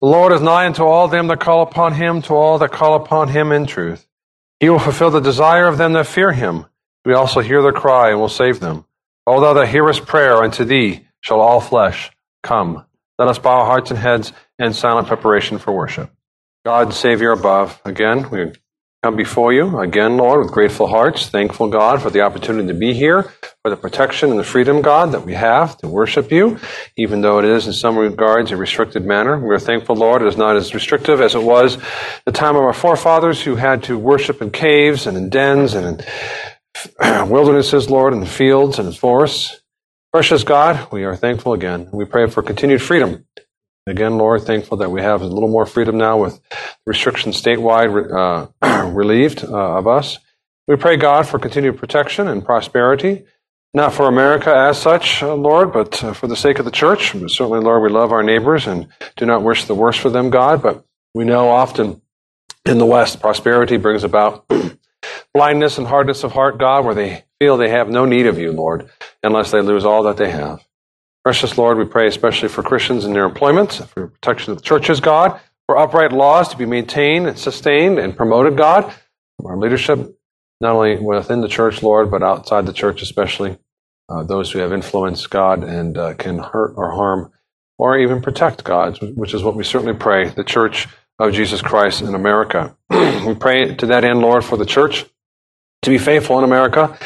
The Lord is nigh unto all them that call upon him, to all that call upon him in truth. He will fulfill the desire of them that fear him. We also hear their cry and will save them. O thou that hearest prayer, unto thee shall all flesh come. Let us bow our hearts and heads in silent preparation for worship. God, Savior above, again, we come before you again, Lord, with grateful hearts, thankful, God, for the opportunity to be here, for the protection and the freedom, God, that we have to worship you, even though it is in some regards a restricted manner. We are thankful, Lord, it is not as restrictive as it was the time of our forefathers who had to worship in caves and in dens and in wildernesses, Lord, in the fields and in forests. Precious God, we are thankful again. We pray for continued freedom Again, Lord, thankful that we have a little more freedom now with restrictions statewide uh, relieved uh, of us. We pray, God, for continued protection and prosperity, not for America as such, uh, Lord, but uh, for the sake of the church. Certainly, Lord, we love our neighbors and do not wish the worst for them, God, but we know often in the West, prosperity brings about blindness and hardness of heart, God, where they feel they have no need of you, Lord, unless they lose all that they have. Precious Lord, we pray especially for Christians in their employment, for protection of the churches, God, for upright laws to be maintained and sustained and promoted, God, our leadership, not only within the church, Lord, but outside the church, especially uh, those who have influence, God, and uh, can hurt or harm or even protect God, which is what we certainly pray, the church of Jesus Christ in America. we pray to that end, Lord, for the church to be faithful in America,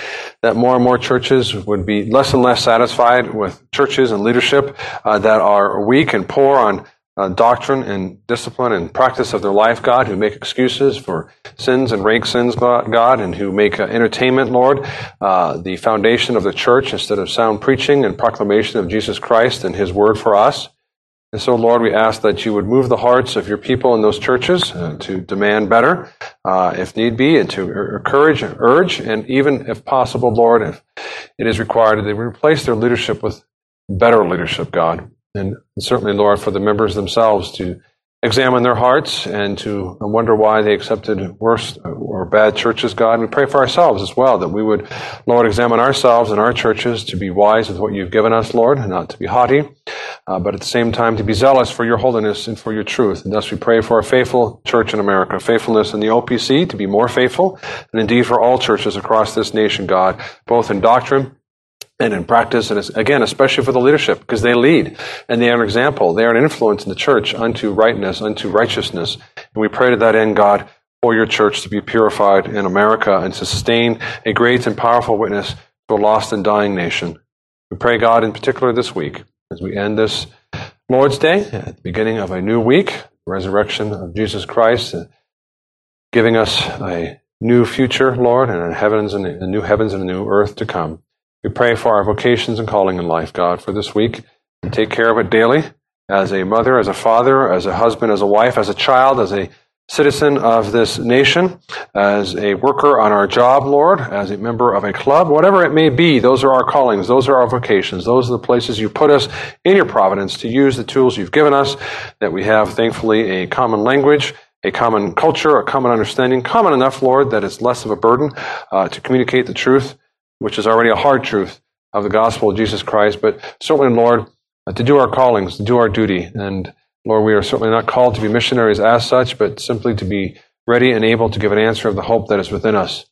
that more and more churches would be less and less satisfied with churches and leadership uh, that are weak and poor on uh, doctrine and discipline and practice of their life, God, who make excuses for sins and rank sins, God, and who make uh, entertainment, Lord, uh, the foundation of the church instead of sound preaching and proclamation of Jesus Christ and His word for us. And so, Lord, we ask that you would move the hearts of your people in those churches uh, to demand better, uh, if need be, and to encourage, and urge, and even, if possible, Lord, if it is required, they replace their leadership with better leadership, God. And certainly, Lord, for the members themselves to examine their hearts and to wonder why they accepted worse or bad churches, God. We pray for ourselves as well, that we would, Lord, examine ourselves and our churches to be wise with what you've given us, Lord, and not to be haughty, uh, but at the same time to be zealous for your holiness and for your truth. And thus we pray for a faithful church in America, faithfulness in the OPC to be more faithful, and indeed for all churches across this nation, God, both in doctrine and in practice, and again, especially for the leadership, because they lead and they are an example. They are an influence in the church unto rightness, unto righteousness. And we pray to that end, God, for your church to be purified in America and to sustain a great and powerful witness to a lost and dying nation. We pray, God, in particular this week, as we end this Lord's Day, at the beginning of a new week, the resurrection of Jesus Christ, uh, giving us a new future, Lord, and heavens and a new heavens and a new earth to come. We pray for our vocations and calling in life, God, for this week, and take care of it daily as a mother, as a father, as a husband, as a wife, as a child, as a citizen of this nation, as a worker on our job, Lord, as a member of a club, whatever it may be, those are our callings, those are our vocations, those are the places you put us in your providence to use the tools you've given us, that we have, thankfully, a common language, a common culture, a common understanding, common enough, Lord, that it's less of a burden uh, to communicate the truth which is already a hard truth of the gospel of Jesus Christ, but certainly, Lord, uh, to do our callings, to do our duty. And Lord, we are certainly not called to be missionaries as such, but simply to be ready and able to give an answer of the hope that is within us.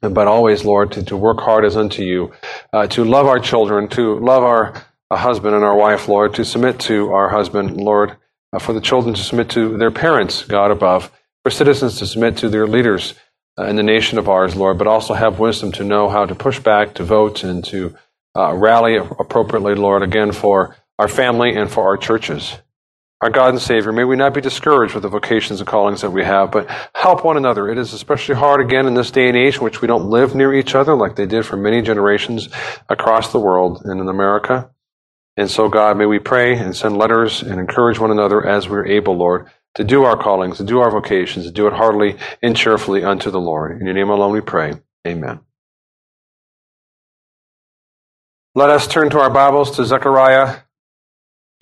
But always, Lord, to, to work hard as unto you, uh, to love our children, to love our uh, husband and our wife, Lord, to submit to our husband, Lord, uh, for the children to submit to their parents, God above, for citizens to submit to their leaders, in the nation of ours, Lord, but also have wisdom to know how to push back, to vote, and to uh, rally appropriately, Lord, again, for our family and for our churches. Our God and Savior, may we not be discouraged with the vocations and callings that we have, but help one another. It is especially hard again in this day and age in which we don't live near each other like they did for many generations across the world and in America. And so, God, may we pray and send letters and encourage one another as we're able, Lord, to do our callings, to do our vocations, to do it heartily and cheerfully unto the Lord. In your name alone we pray. Amen. Let us turn to our Bibles to Zechariah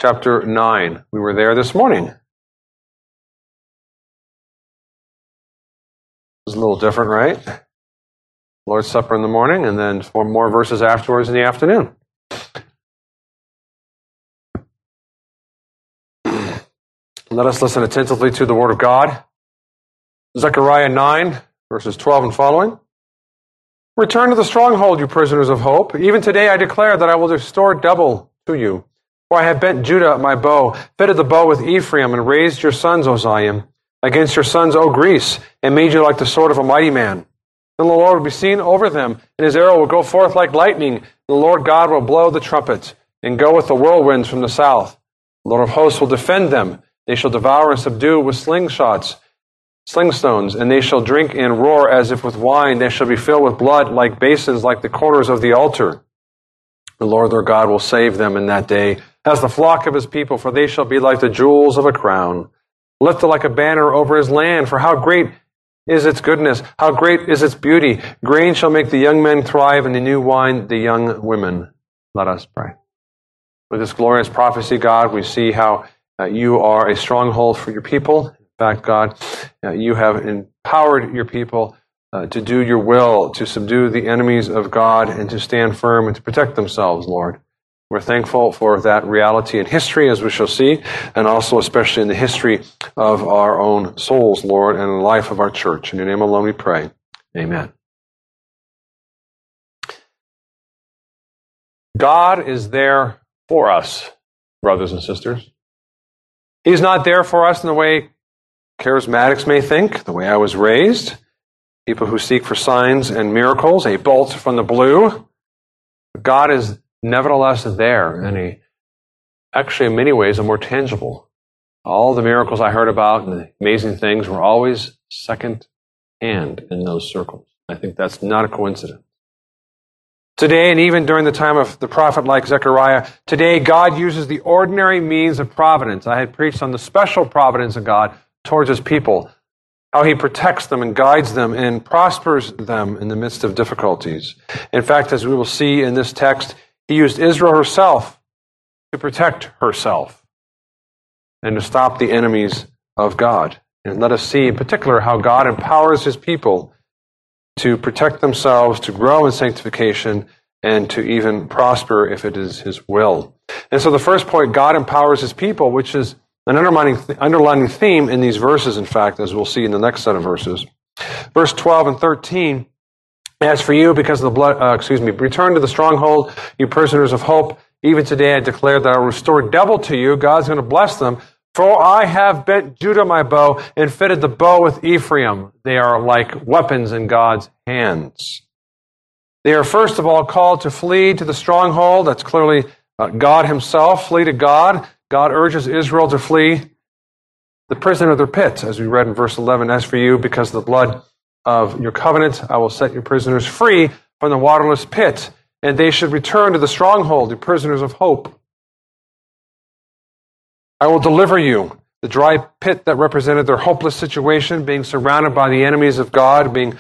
chapter 9. We were there this morning. It was a little different, right? Lord's Supper in the morning, and then four more verses afterwards in the afternoon. Let us listen attentively to the Word of God. Zechariah 9, verses 12 and following. Return to the stronghold, you prisoners of hope. Even today I declare that I will restore double to you. For I have bent Judah at my bow, fitted the bow with Ephraim, and raised your sons, O Zion, against your sons, O Greece, and made you like the sword of a mighty man. Then the Lord will be seen over them, and his arrow will go forth like lightning. The Lord God will blow the trumpet, and go with the whirlwinds from the south. The Lord of hosts will defend them they shall devour and subdue with slingshots, slingstones, and they shall drink and roar as if with wine. They shall be filled with blood like basins, like the corners of the altar. The Lord their God will save them in that day as the flock of his people, for they shall be like the jewels of a crown, lifted like a banner over his land. For how great is its goodness, how great is its beauty. Grain shall make the young men thrive, and the new wine the young women. Let us pray. With this glorious prophecy, God, we see how uh, you are a stronghold for your people. In fact, God, uh, you have empowered your people uh, to do your will, to subdue the enemies of God, and to stand firm and to protect themselves, Lord. We're thankful for that reality in history, as we shall see, and also especially in the history of our own souls, Lord, and the life of our church. In your name alone we pray. Amen. God is there for us, brothers and sisters. He's not there for us in the way charismatics may think, the way I was raised. People who seek for signs and miracles, a bolt from the blue. God is nevertheless there, and he actually, in many ways, are more tangible. All the miracles I heard about and the amazing things were always second hand in those circles. I think that's not a coincidence. Today, and even during the time of the prophet like Zechariah, today God uses the ordinary means of providence. I had preached on the special providence of God towards his people, how he protects them and guides them and prospers them in the midst of difficulties. In fact, as we will see in this text, he used Israel herself to protect herself and to stop the enemies of God. And let us see in particular how God empowers his people to protect themselves, to grow in sanctification, and to even prosper if it is His will. And so the first point, God empowers His people, which is an underlining, underlining theme in these verses, in fact, as we'll see in the next set of verses. Verse 12 and 13. As for you, because of the blood, uh, excuse me, return to the stronghold, you prisoners of hope. Even today I declare that I will restore double to you. God's going to bless them. For I have bent Judah my bow and fitted the bow with Ephraim. They are like weapons in God's hands. They are first of all called to flee to the stronghold. That's clearly uh, God Himself. Flee to God. God urges Israel to flee the prison of their pit, as we read in verse 11. As for you, because of the blood of your covenant, I will set your prisoners free from the waterless pit, and they should return to the stronghold, the prisoners of hope. I will deliver you. The dry pit that represented their hopeless situation, being surrounded by the enemies of God, being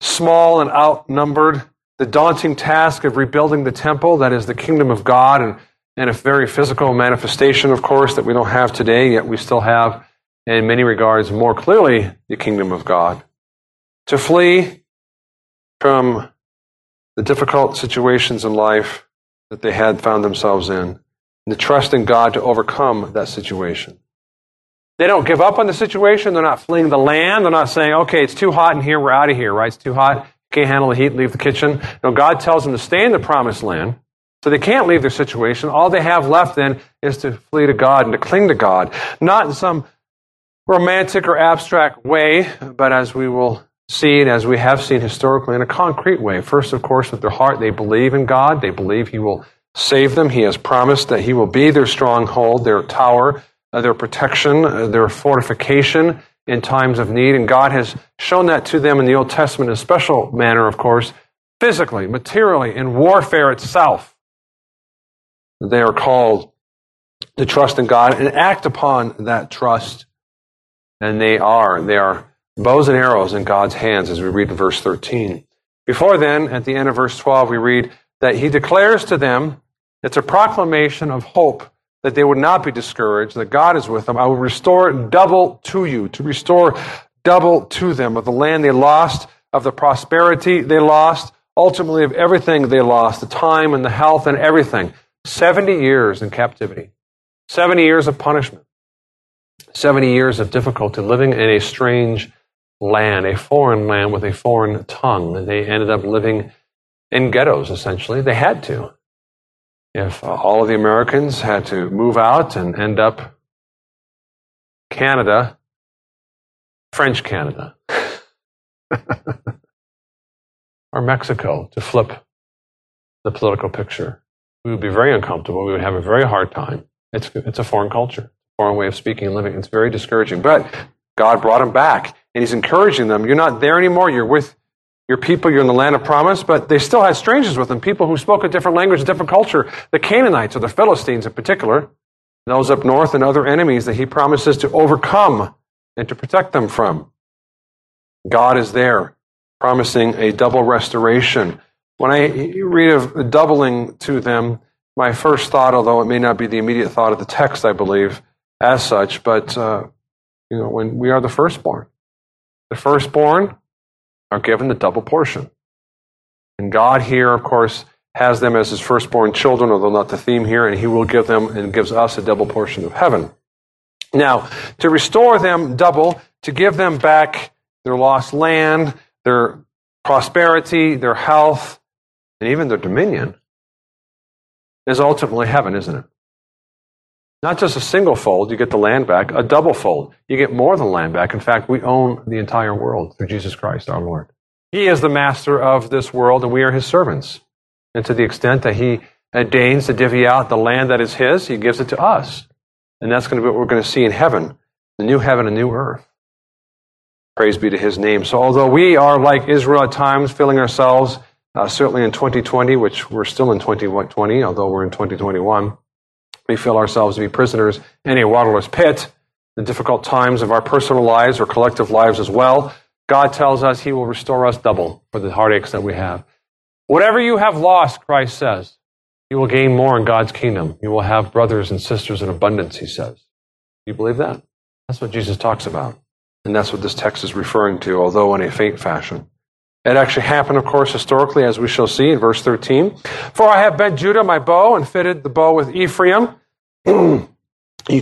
small and outnumbered, the daunting task of rebuilding the temple, that is the kingdom of God, and, and a very physical manifestation, of course, that we don't have today, yet we still have, in many regards, more clearly the kingdom of God. To flee from the difficult situations in life that they had found themselves in and to trust in God to overcome that situation. They don't give up on the situation. They're not fleeing the land. They're not saying, okay, it's too hot in here. We're out of here, right? It's too hot. Can't handle the heat. Leave the kitchen. No, God tells them to stay in the promised land. So they can't leave their situation. All they have left then is to flee to God and to cling to God. Not in some romantic or abstract way, but as we will see and as we have seen historically in a concrete way. First, of course, with their heart, they believe in God. They believe He will save them. He has promised that He will be their stronghold, their tower, uh, their protection, uh, their fortification in times of need. And God has shown that to them in the Old Testament in a special manner, of course, physically, materially, in warfare itself. They are called to trust in God and act upon that trust. And they are. They are bows and arrows in God's hands, as we read in verse 13. Before then, at the end of verse 12, we read, that he declares to them, it's a proclamation of hope that they would not be discouraged, that God is with them. I will restore double to you, to restore double to them of the land they lost, of the prosperity they lost, ultimately of everything they lost, the time and the health and everything. 70 years in captivity, 70 years of punishment. 70 years of difficulty living in a strange land, a foreign land with a foreign tongue. They ended up living in ghettos, essentially. They had to. If all of the Americans had to move out and end up Canada, French Canada, or Mexico to flip the political picture, we would be very uncomfortable. We would have a very hard time. It's, it's a foreign culture, foreign way of speaking and living. It's very discouraging. But God brought them back, and He's encouraging them. You're not there anymore. You're with your people. You're in the land of promise. But they still had strangers with them, people who spoke a different language, a different culture. The Canaanites, or the Philistines in particular, those up north, and other enemies that He promises to overcome and to protect them from. God is there, promising a double restoration. When I read of doubling to them, my first thought, although it may not be the immediate thought of the text, I believe, as such, but uh, you know, when we are the firstborn, the firstborn are given the double portion, and God here, of course, has them as His firstborn children, although not the theme here, and He will give them and gives us a double portion of heaven. Now, to restore them double, to give them back their lost land, their prosperity, their health, and even their dominion is ultimately heaven, isn't it? Not just a single fold, you get the land back, a double fold. You get more than land back. In fact, we own the entire world through Jesus Christ our Lord. He is the master of this world, and we are his servants. And to the extent that he deigns to divvy out the land that is his, he gives it to us. And that's going to be what we're going to see in heaven the new heaven and new earth. Praise be to his name. So, although we are like Israel at times, feeling ourselves, uh, certainly in 2020, which we're still in 2020, although we're in 2021, we feel ourselves to be prisoners in a waterless pit, the difficult times of our personal lives or collective lives as well. God tells us he will restore us double for the heartaches that we have. Whatever you have lost, Christ says, you will gain more in God's kingdom. You will have brothers and sisters in abundance, he says. Do you believe that? That's what Jesus talks about. And that's what this text is referring to, although in a faint fashion. It actually happened, of course, historically, as we shall see in verse 13. For I have bent Judah my bow and fitted the bow with Ephraim. you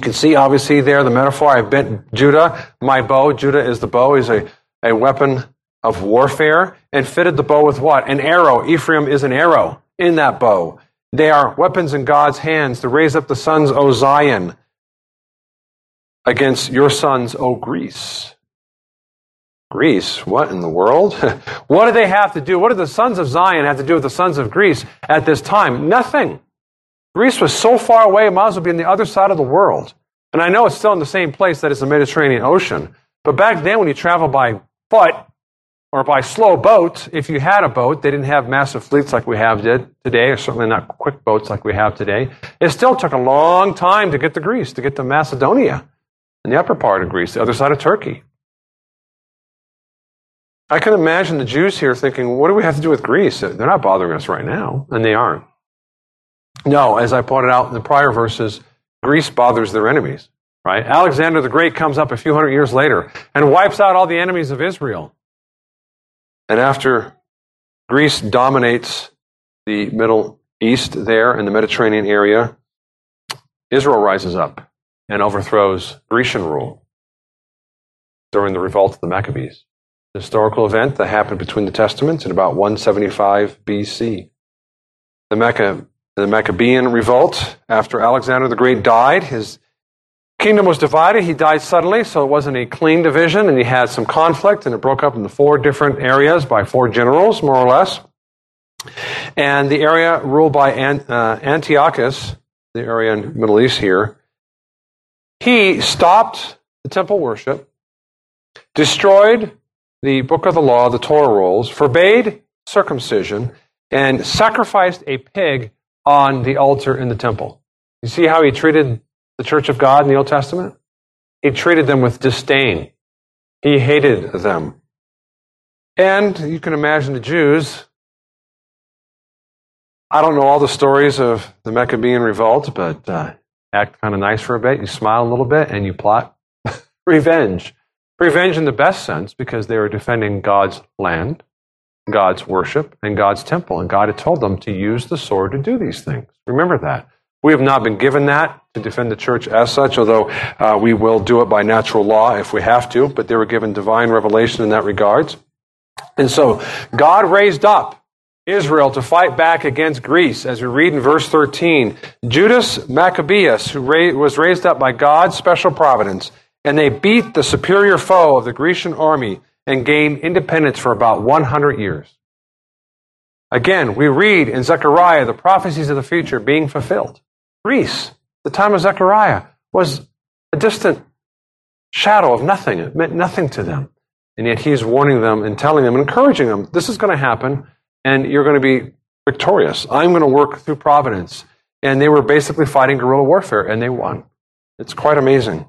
can see, obviously, there the metaphor. I bent Judah my bow. Judah is the bow, is a, a weapon of warfare, and fitted the bow with what? An arrow. Ephraim is an arrow in that bow. They are weapons in God's hands to raise up the sons, O Zion against your sons, O Greece. Greece? What in the world? what do they have to do? What do the sons of Zion have to do with the sons of Greece at this time? Nothing. Greece was so far away, it might as well be on the other side of the world. And I know it's still in the same place that is the Mediterranean Ocean. But back then, when you travel by foot or by slow boat, if you had a boat, they didn't have massive fleets like we have today, or certainly not quick boats like we have today. It still took a long time to get to Greece, to get to Macedonia in the upper part of Greece, the other side of Turkey. I can imagine the Jews here thinking, what do we have to do with Greece? They're not bothering us right now, and they aren't. No, as I pointed out in the prior verses, Greece bothers their enemies, right? Alexander the Great comes up a few hundred years later and wipes out all the enemies of Israel. And after Greece dominates the Middle East there in the Mediterranean area, Israel rises up and overthrows Grecian rule during the revolt of the Maccabees. The historical event that happened between the Testaments in about 175 BC. The, Macca, the Maccabean revolt, after Alexander the Great died, his kingdom was divided. He died suddenly, so it wasn't a clean division, and he had some conflict, and it broke up into four different areas by four generals, more or less. And the area ruled by uh, Antiochus, the area in the Middle East here, he stopped the temple worship, destroyed the book of the law, the Torah rolls, forbade circumcision, and sacrificed a pig on the altar in the temple. You see how he treated the church of God in the Old Testament? He treated them with disdain. He hated them. And you can imagine the Jews. I don't know all the stories of the Maccabean revolt, but uh, act kind of nice for a bit, you smile a little bit, and you plot revenge. Revenge in the best sense because they were defending God's land, God's worship, and God's temple. And God had told them to use the sword to do these things. Remember that. We have not been given that to defend the church as such, although uh, we will do it by natural law if we have to, but they were given divine revelation in that regard. And so God raised up Israel to fight back against Greece, as we read in verse 13. Judas Maccabeus, who was raised up by God's special providence, and they beat the superior foe of the Grecian army and gained independence for about 100 years. Again, we read in Zechariah the prophecies of the future being fulfilled. Greece, the time of Zechariah, was a distant shadow of nothing. It meant nothing to them. And yet he's warning them and telling them, encouraging them, this is going to happen and you're going to be victorious. I'm going to work through providence. And they were basically fighting guerrilla warfare and they won. It's quite amazing.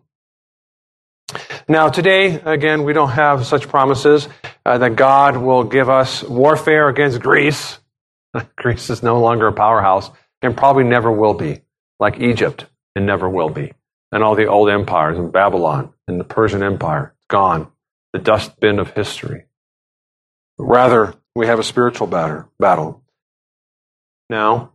Now, today, again, we don't have such promises uh, that God will give us warfare against Greece. Greece is no longer a powerhouse and probably never will be, like Egypt, and never will be. And all the old empires and Babylon and the Persian Empire, gone, the dustbin of history. Rather, we have a spiritual battle. Now,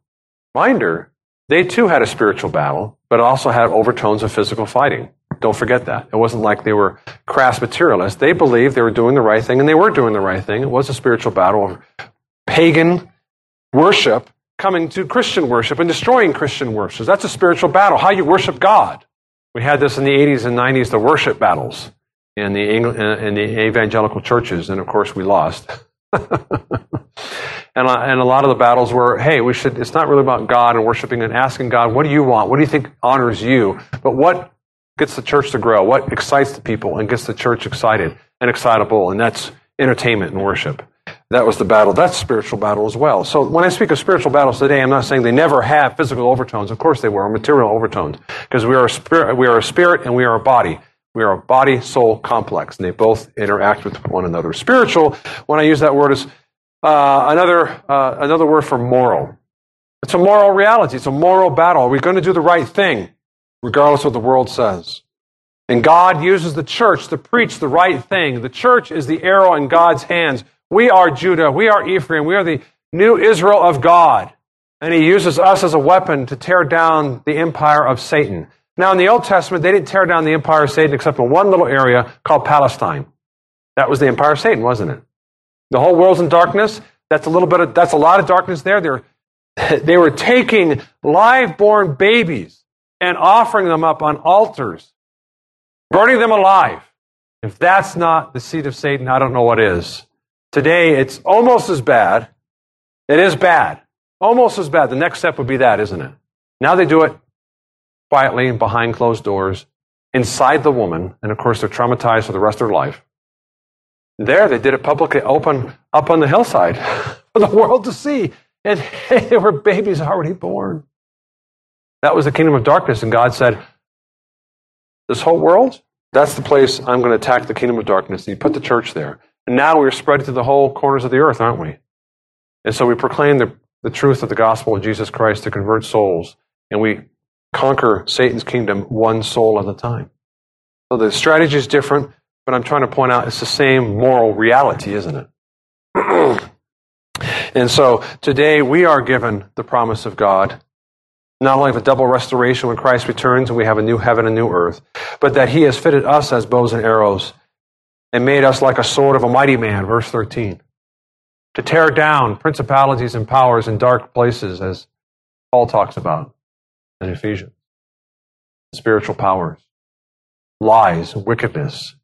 reminder, they too had a spiritual battle, but also had overtones of physical fighting. Don't forget that. It wasn't like they were crass materialists. They believed they were doing the right thing, and they were doing the right thing. It was a spiritual battle of pagan worship coming to Christian worship and destroying Christian worship. That's a spiritual battle, how you worship God. We had this in the 80s and 90s, the worship battles in the, uh, in the evangelical churches, and of course we lost. and, uh, and a lot of the battles were, hey, we should, it's not really about God and worshiping and asking God, what do you want? What do you think honors you? But what gets the church to grow? What excites the people and gets the church excited and excitable? And that's entertainment and worship. That was the battle. That's spiritual battle as well. So when I speak of spiritual battles today, I'm not saying they never have physical overtones. Of course they were, material overtones. Because we are a spirit, we are a spirit and we are a body. We are a body soul complex, and they both interact with one another. Spiritual, when I use that word, is uh, another, uh, another word for moral. It's a moral reality, it's a moral battle. Are we going to do the right thing, regardless of what the world says? And God uses the church to preach the right thing. The church is the arrow in God's hands. We are Judah, we are Ephraim, we are the new Israel of God. And He uses us as a weapon to tear down the empire of Satan. Now, in the Old Testament, they didn't tear down the empire of Satan except in one little area called Palestine. That was the empire of Satan, wasn't it? The whole world's in darkness. That's a little bit of, that's a lot of darkness there. They're, they were taking live born babies and offering them up on altars, burning them alive. If that's not the seed of Satan, I don't know what is. Today, it's almost as bad. It is bad. Almost as bad. The next step would be that, isn't it? Now they do it quietly behind closed doors inside the woman, and of course they're traumatized for the rest of their life. There, they did it publicly, open up on the hillside for the world to see. And there were babies already born. That was the kingdom of darkness, and God said, This whole world, that's the place I'm going to attack the kingdom of darkness. And He put the church there. And now we're spread to the whole corners of the earth, aren't we? And so we proclaim the, the truth of the gospel of Jesus Christ to convert souls. And we conquer Satan's kingdom one soul at a time. So the strategy is different, but I'm trying to point out it's the same moral reality, isn't it? and so today we are given the promise of God, not only a double restoration when Christ returns and we have a new heaven and new earth, but that he has fitted us as bows and arrows and made us like a sword of a mighty man, verse 13, to tear down principalities and powers in dark places, as Paul talks about in Ephesians. Spiritual powers, lies, wickedness.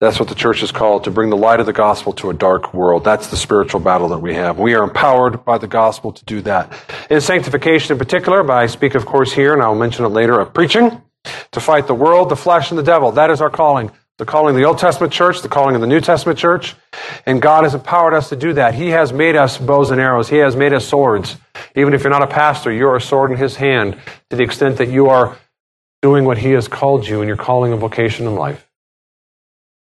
That's what the church is called to bring the light of the gospel to a dark world. That's the spiritual battle that we have. We are empowered by the gospel to do that. In sanctification in particular, but I speak, of course, here, and I'll mention it later, of preaching to fight the world, the flesh, and the devil. That is our calling. The calling of the Old Testament church, the calling of the New Testament church. And God has empowered us to do that. He has made us bows and arrows. He has made us swords. Even if you're not a pastor, you're a sword in His hand to the extent that you are doing what He has called you in your calling and vocation in life.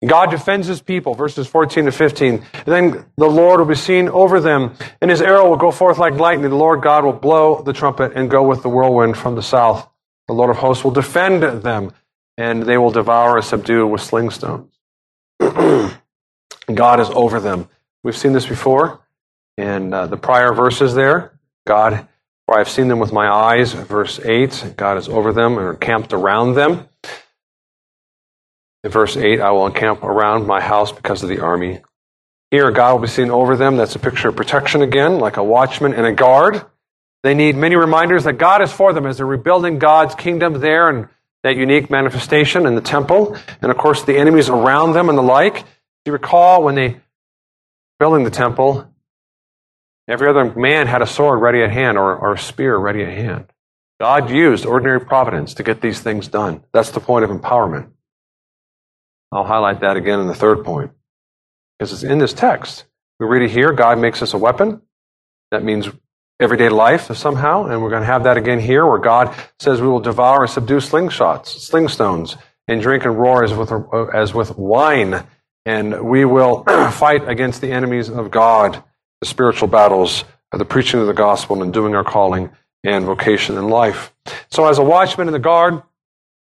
God defends His people, verses 14 to 15. And then the Lord will be seen over them, and His arrow will go forth like lightning. The Lord God will blow the trumpet and go with the whirlwind from the south. The Lord of hosts will defend them and they will devour and subdue with sling stones. God is over them. We've seen this before in uh, the prior verses there. God For I have seen them with my eyes. Verse 8, God is over them and camped around them. In verse 8, I will encamp around my house because of the army. Here, God will be seen over them. That's a picture of protection again, like a watchman and a guard. They need many reminders that God is for them as they're rebuilding God's kingdom there and that unique manifestation in the temple. And of course, the enemies around them and the like. You recall when they building the temple, every other man had a sword ready at hand or, or a spear ready at hand. God used ordinary providence to get these things done. That's the point of empowerment. I'll highlight that again in the third point. Because it's in this text. We read it here God makes us a weapon. That means everyday life somehow. And we're going to have that again here where God says we will devour and subdue slingshots, slingstones, and drink and roar as with, as with wine. And we will fight against the enemies of God, the spiritual battles of the preaching of the gospel and doing our calling and vocation in life. So as a watchman in the guard,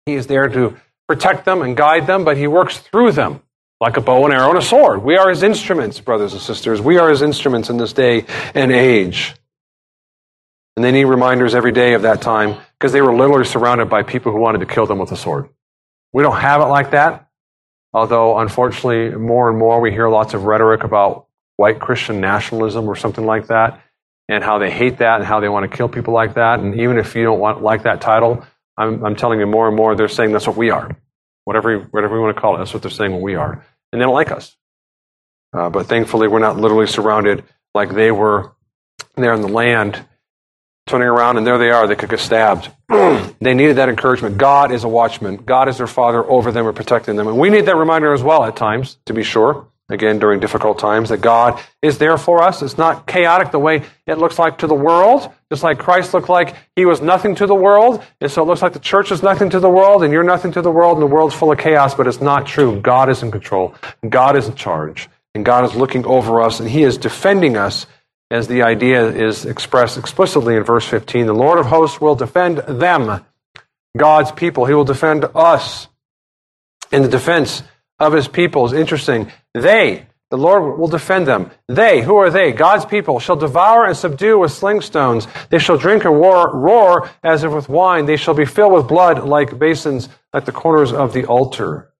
he is there to protect them and guide them, but he works through them like a bow and arrow and a sword. We are his instruments, brothers and sisters. We are his instruments in this day and age. And they need reminders every day of that time because they were literally surrounded by people who wanted to kill them with a sword. We don't have it like that, although unfortunately, more and more we hear lots of rhetoric about white Christian nationalism or something like that, and how they hate that and how they want to kill people like that. And even if you don't want like that title, I'm, I'm telling you more and more they're saying that's what we are. Whatever, whatever you want to call it, that's what they're saying what we are. And they don't like us. Uh, but thankfully, we're not literally surrounded like they were there in the land turning around and there they are. They could get stabbed. they needed that encouragement. God is a watchman. God is their father over them and protecting them. And we need that reminder as well at times, to be sure. Again, during difficult times, that God is there for us. It's not chaotic the way it looks like to the world, just like Christ looked like he was nothing to the world. And so it looks like the church is nothing to the world, and you're nothing to the world, and the world's full of chaos, but it's not true. God is in control, God is in charge, and God is looking over us, and he is defending us as the idea is expressed explicitly in verse 15. The Lord of hosts will defend them, God's people. He will defend us. In the defense of his people is interesting. They, the Lord will defend them. They, who are they? God's people shall devour and subdue with sling stones. They shall drink and roar, roar as if with wine. They shall be filled with blood like basins at the corners of the altar.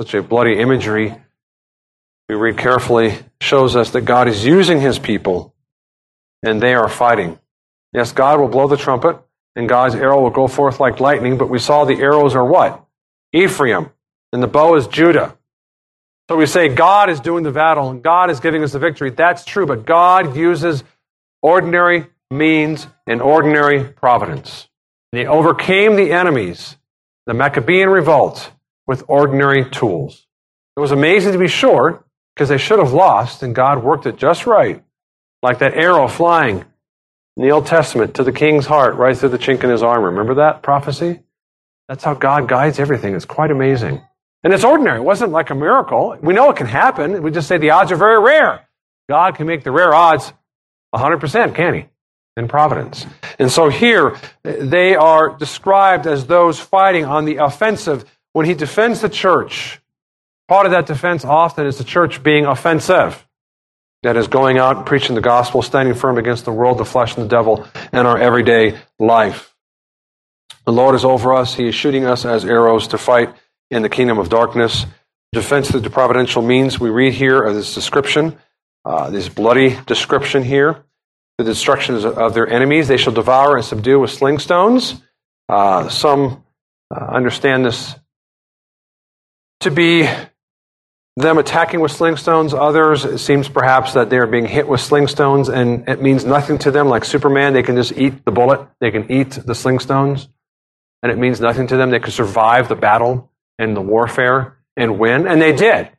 Such a bloody imagery we read carefully, shows us that God is using his people and they are fighting. Yes, God will blow the trumpet and God's arrow will go forth like lightning, but we saw the arrows are what? Ephraim, and the bow is Judah. So we say God is doing the battle and God is giving us the victory. That's true, but God uses ordinary means and ordinary providence. They overcame the enemies, the Maccabean revolt, with ordinary tools. It was amazing to be sure, because they should have lost, and God worked it just right, like that arrow flying in the Old Testament to the king's heart, right through the chink in his armor. Remember that prophecy? That's how God guides everything. It's quite amazing. And it's ordinary. It wasn't like a miracle. We know it can happen. We just say the odds are very rare. God can make the rare odds 100%, can he? In providence. And so here, they are described as those fighting on the offensive when he defends the church Part of that defense often is the church being offensive. That is going out preaching the gospel, standing firm against the world, the flesh, and the devil, and our everyday life. The Lord is over us. He is shooting us as arrows to fight in the kingdom of darkness. Defense through the providential means we read here of this description, uh, this bloody description here. The destruction of their enemies, they shall devour and subdue with sling stones. Uh, some uh, understand this to be them attacking with sling stones. Others, it seems perhaps that they are being hit with sling stones and it means nothing to them. Like Superman, they can just eat the bullet, they can eat the sling stones, and it means nothing to them. They can survive the battle and the warfare and win, and they did,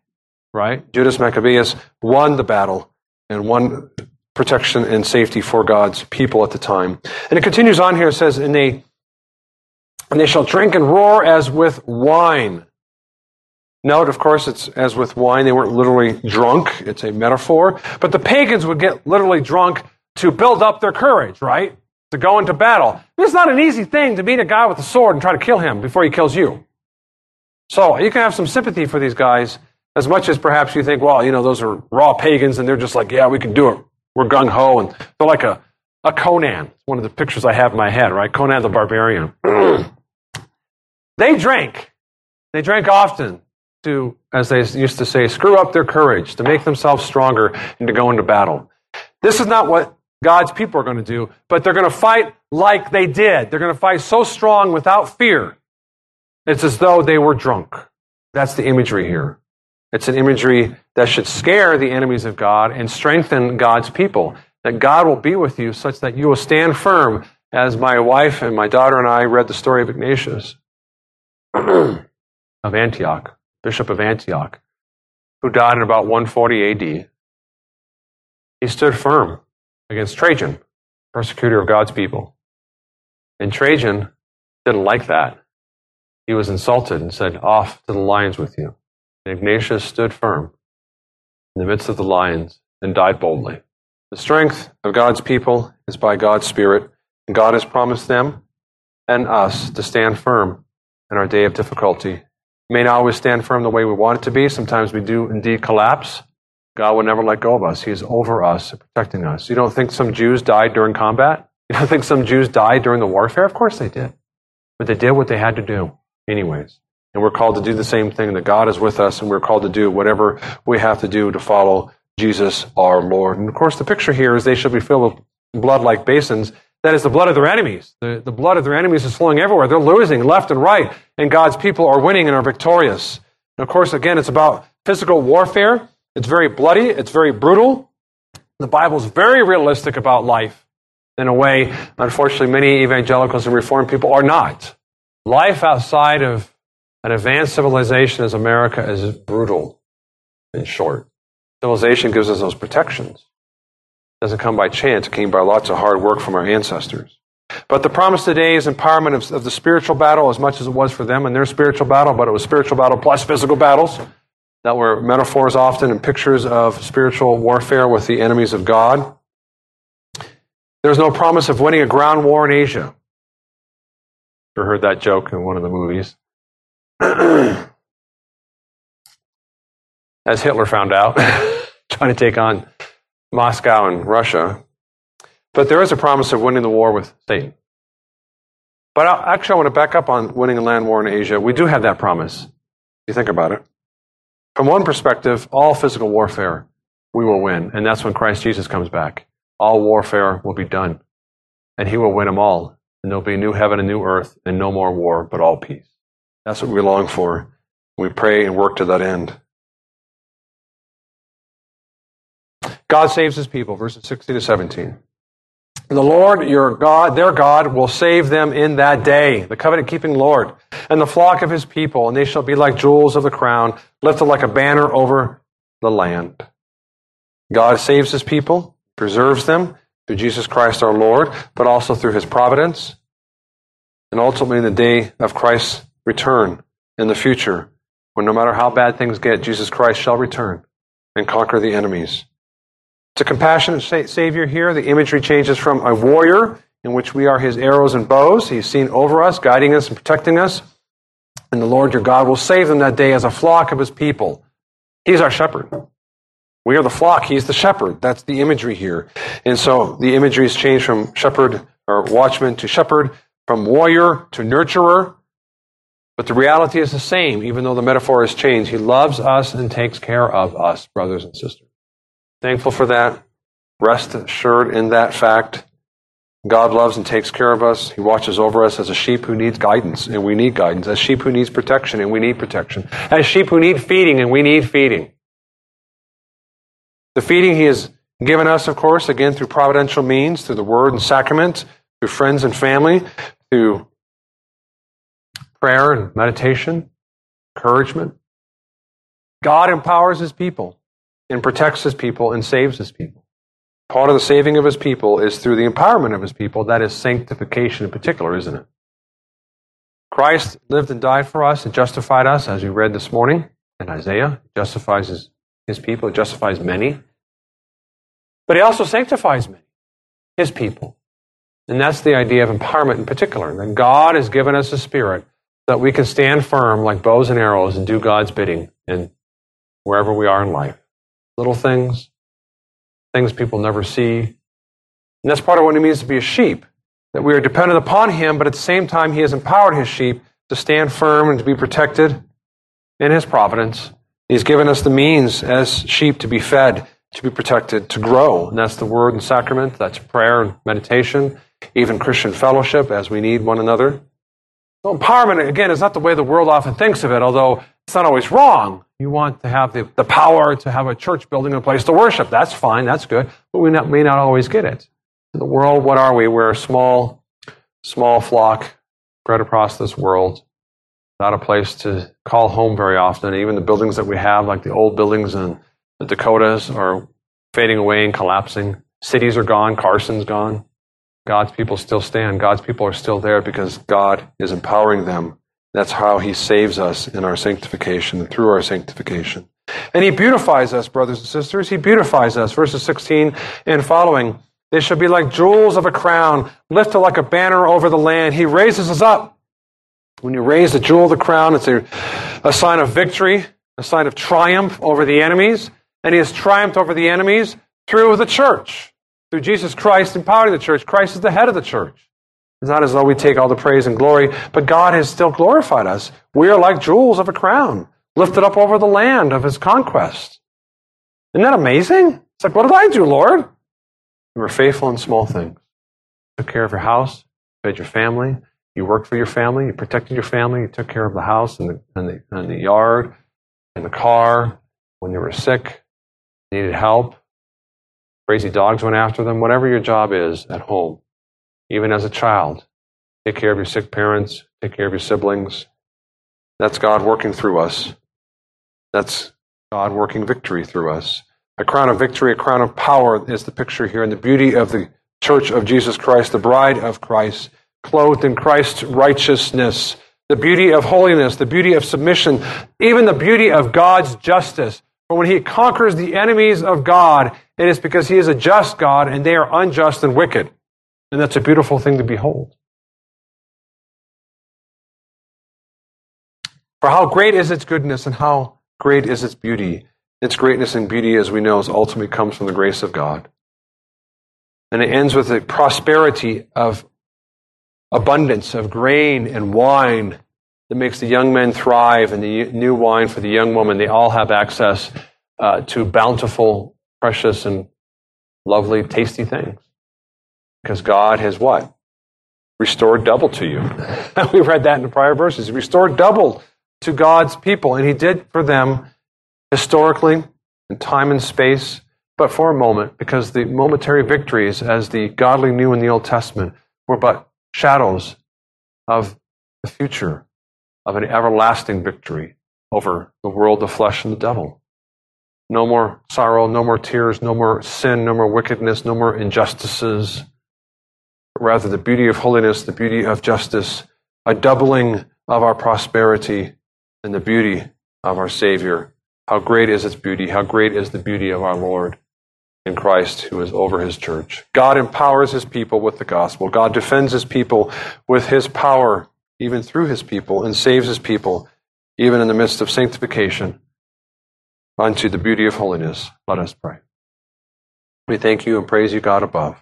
right? Judas Maccabeus won the battle and won protection and safety for God's people at the time. And it continues on here, it says, and they, and they shall drink and roar as with wine. Note, of course, it's as with wine, they weren't literally drunk. It's a metaphor. But the pagans would get literally drunk to build up their courage, right? To go into battle. It's not an easy thing to meet a guy with a sword and try to kill him before he kills you. So you can have some sympathy for these guys as much as perhaps you think, well, you know, those are raw pagans and they're just like, yeah, we can do it. We're gung ho and they're like a, a Conan. It's one of the pictures I have in my head, right? Conan the Barbarian. they drank. They drank often to, as they used to say, screw up their courage, to make themselves stronger, and to go into battle. This is not what God's people are going to do, but they're going to fight like they did. They're going to fight so strong without fear. It's as though they were drunk. That's the imagery mm-hmm. here. It's an imagery that should scare the enemies of God and strengthen God's people. That God will be with you such that you will stand firm, as my wife and my daughter and I read the story of Ignatius of Antioch, Bishop of Antioch, who died in about 140 AD. He stood firm against Trajan, persecutor of God's people. And Trajan didn't like that. He was insulted and said, Off to the lions with you. And Ignatius stood firm in the midst of the lions and died boldly. The strength of God's people is by God's Spirit, and God has promised them and us to stand firm in our day of difficulty. We may not always stand firm the way we want it to be. Sometimes we do indeed collapse. God will never let go of us. He is over us protecting us. You don't think some Jews died during combat? You don't think some Jews died during the warfare? Of course they did. But they did what they had to do, anyways. And we're called to do the same thing, that God is with us, and we're called to do whatever we have to do to follow Jesus our Lord. And of course, the picture here is they shall be filled with blood like basins. That is the blood of their enemies. The, the blood of their enemies is flowing everywhere. They're losing left and right, and God's people are winning and are victorious. And of course, again, it's about physical warfare. It's very bloody, it's very brutal. The Bible is very realistic about life in a way, unfortunately, many evangelicals and reformed people are not. Life outside of an advanced civilization as America is brutal and short. Civilization gives us those protections. It doesn't come by chance, it came by lots of hard work from our ancestors. But the promise today is empowerment of, of, the spiritual battle as much as it was for them in their spiritual battle, but it was spiritual battle plus physical battles that were metaphors often and pictures of spiritual warfare with the enemies of God. There's no promise of winning a ground war in Asia. You heard that joke in one of the movies. As Hitler found out, trying to take on Moscow and Russia. But there is a promise of winning the war with Satan. But actually, I want to back up on winning a land war in Asia. We do have that promise. You think about it. From one perspective, all physical warfare we will win, and that's when Christ Jesus comes back. All warfare will be done, and he will win them all. And there'll be a new heaven and a new earth, and no more war, but all peace. That's what we long for. We pray and work to that end. God saves his people, verses 16 to 17. The Lord, your God, their God, will save them in that day, the covenant keeping Lord, and the flock of his people, and they shall be like jewels of the crown, lifted like a banner over the land. God saves his people, preserves them through Jesus Christ our Lord, but also through his providence, and ultimately in the day of Christ's return in the future, when no matter how bad things get, Jesus Christ shall return and conquer the enemies. It's a compassionate Savior here. The imagery changes from a warrior, in which we are his arrows and bows. He's seen over us, guiding us and protecting us. And the Lord your God will save them that day as a flock of his people. He's our shepherd. We are the flock. He's the shepherd. That's the imagery here. And so the imagery is changed from shepherd or watchman to shepherd, from warrior to nurturer, but the reality is the same, even though the metaphor has changed. He loves us and takes care of us, brothers and sisters. Thankful for that. Rest assured in that fact. God loves and takes care of us. He watches over us as a sheep who needs guidance, and we need guidance. As sheep who needs protection, and we need protection. As sheep who need feeding, and we need feeding. The feeding He has given us, of course, again through providential means, through the Word and sacrament, through friends and family, through prayer and meditation, encouragement. God empowers his people and protects his people and saves his people. Part of the saving of his people is through the empowerment of his people. That is sanctification in particular, isn't it? Christ lived and died for us and justified us, as we read this morning in Isaiah. Justifies his, his people, it justifies many. But he also sanctifies many, his people. And that's the idea of empowerment in particular. That God has given us a spirit that we can stand firm like bows and arrows and do God's bidding in wherever we are in life. Little things, things people never see, And that's part of what it means to be a sheep. That we are dependent upon him, but at the same time, he has empowered his sheep to stand firm and to be protected in his providence. He's given us the means as sheep to be fed, to be protected, to grow. And that's the word and sacrament, that's prayer and meditation, even Christian fellowship as we need one another. So empowerment, again, is not the way the world often thinks of it, although it's not always wrong. You want to have the, the power to have a church building, and a place to worship. That's fine, that's good, but we not, may not always get it. In the world, what are we? We're a small, small flock spread across this world. Not a place to call home very often. Even the buildings that we have, like the old buildings in the Dakotas, are fading away and collapsing. Cities are gone. Carson's gone. God's people still stand. God's people are still there because God is empowering them. That's how He saves us in our sanctification and through our sanctification. And He beautifies us, brothers and sisters. He beautifies us. Verses 16 and following. They shall be like jewels of a crown, lifted like a banner over the land. He raises us up. When you raise the jewel of the crown, it's a, a sign of victory, a sign of triumph over the enemies. And He has triumphed over the enemies through the church through Jesus Christ empowering the church. Christ is the head of the church. It's not as though we take all the praise and glory, but God has still glorified us. We are like jewels of a crown, lifted up over the land of his conquest. Isn't that amazing? It's like, what did I do, Lord? You were faithful in small things. Took care of your house, fed your family, you worked for your family, you protected your family, you took care of the house and the, and the, and the yard and the car. When you were sick, needed help, Crazy dogs went after them. Whatever your job is at home, even as a child, take care of your sick parents, take care of your siblings. That's God working through us. That's God working victory through us. A crown of victory, a crown of power is the picture here, and the beauty of the church of Jesus Christ, the bride of Christ, clothed in Christ's righteousness, the beauty of holiness, the beauty of submission, even the beauty of God's justice. For when he conquers the enemies of God, it is because he is a just God and they are unjust and wicked. And that's a beautiful thing to behold. For how great is its goodness and how great is its beauty. Its greatness and beauty, as we know, is ultimately comes from the grace of God. And it ends with the prosperity of abundance of grain and wine that makes the young men thrive and the new wine for the young woman. They all have access uh, to bountiful, precious, and lovely, tasty things. Because God has what? Restored double to you. we read that in the prior verses. Restored double to God's people, and He did for them historically, in time and space, but for a moment, because the momentary victories, as the godly knew in the Old Testament, were but shadows of the future of an everlasting victory over the world, the flesh, and the devil. No more sorrow, no more tears, no more sin, no more wickedness, no more injustices. But rather, the beauty of holiness, the beauty of justice, a doubling of our prosperity, and the beauty of our Savior. How great is its beauty! How great is the beauty of our Lord in Christ who is over his church. God empowers his people with the gospel. God defends his people with his power even through his people, and saves his people, even in the midst of sanctification, unto the beauty of holiness. Let us pray. We thank you and praise you, God above,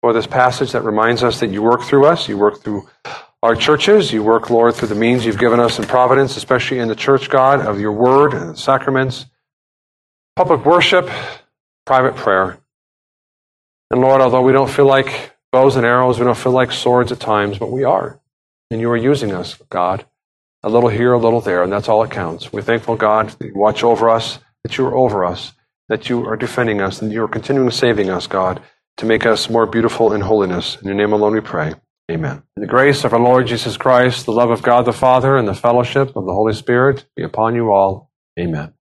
for this passage that reminds us that you work through us, you work through our churches, you work, Lord, through the means you've given us in providence, especially in the church, God, of your word and sacraments, public worship, private prayer. And Lord, although we don't feel like bows and arrows, we don't feel like swords at times, but we are. And you are using us, God, a little here, a little there, and that's all that counts. We're thankful, God, that you watch over us, that you are over us, that you are defending us, and you are continuing saving us, God, to make us more beautiful in holiness. In your name alone we pray. Amen. In the grace of our Lord Jesus Christ, the love of God the Father, and the fellowship of the Holy Spirit be upon you all. Amen.